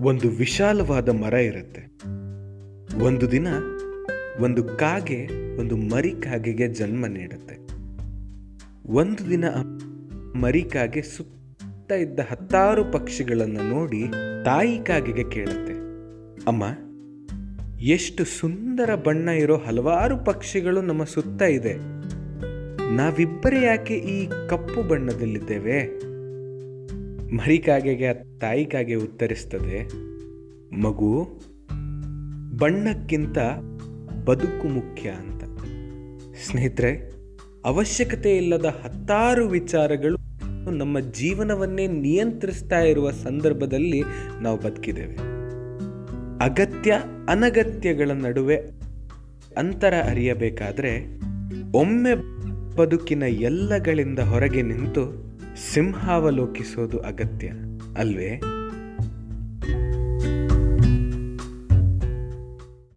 ಒಂದು ವಿಶಾಲವಾದ ಮರ ಇರುತ್ತೆ. ಒಂದು ದಿನ ಒಂದು ಕಾಗೆ, ಒಂದು ಮರಿ ಕಾಗೆಗೆ ಜನ್ಮ ನೀಡುತ್ತೆ. ಒಂದು ದಿನ ಮರಿ ಕಾಗೆ ಸುತ್ತ ಇದ್ದ ಹತ್ತಾರು ಪಕ್ಷಿಗಳನ್ನು ನೋಡಿ ತಾಯಿ ಕಾಗೆಗೆ ಕೇಳುತ್ತೆ. ಅಮ್ಮ, ಎಷ್ಟು ಸುಂದರ ಬಣ್ಣ ಇರೋ ಹಲವಾರು ಪಕ್ಷಿಗಳು ನಮ್ಮ ಸುತ್ತ ಇದೆ. ನಾವಿಬ್ಬರೇ ಯಾಕೆ ಈ ಕಪ್ಪು ಬಣ್ಣದಲ್ಲಿದ್ದೇವೆ? ಮರಿ ಕಾಗೆಗೆ ಆ ತಾಯಿ ಕಾಗೆ ಉತ್ತರಿಸ್ತದೆ, ಮಗು, ಬಣ್ಣಕ್ಕಿಂತ ಬದುಕು ಮುಖ್ಯ ಅಂತ. ಸ್ನೇಹಿತರೆ, ಅವಶ್ಯಕತೆ ಇಲ್ಲದ ಹತ್ತಾರು ವಿಚಾರಗಳು ನಮ್ಮ ಜೀವನವನ್ನೇ ನಿಯಂತ್ರಿಸ್ತಾ ಇರುವ ಸಂದರ್ಭದಲ್ಲಿ ನಾವು ಬದುಕಿದ್ದೇವೆ. ಅಗತ್ಯ, ಅನಗತ್ಯಗಳ ನಡುವೆ ಅಂತರ ಅರಿಯಬೇಕಾದ್ರೆ ಒಮ್ಮೆ ಬದುಕಿನ ಎಲ್ಲಗಳಿಂದ ಹೊರಗೆ ನಿಂತು ಸಿಂಹಾವಲೋಕಿಸೋದು ಅಗತ್ಯ ಅಲ್ವೇ?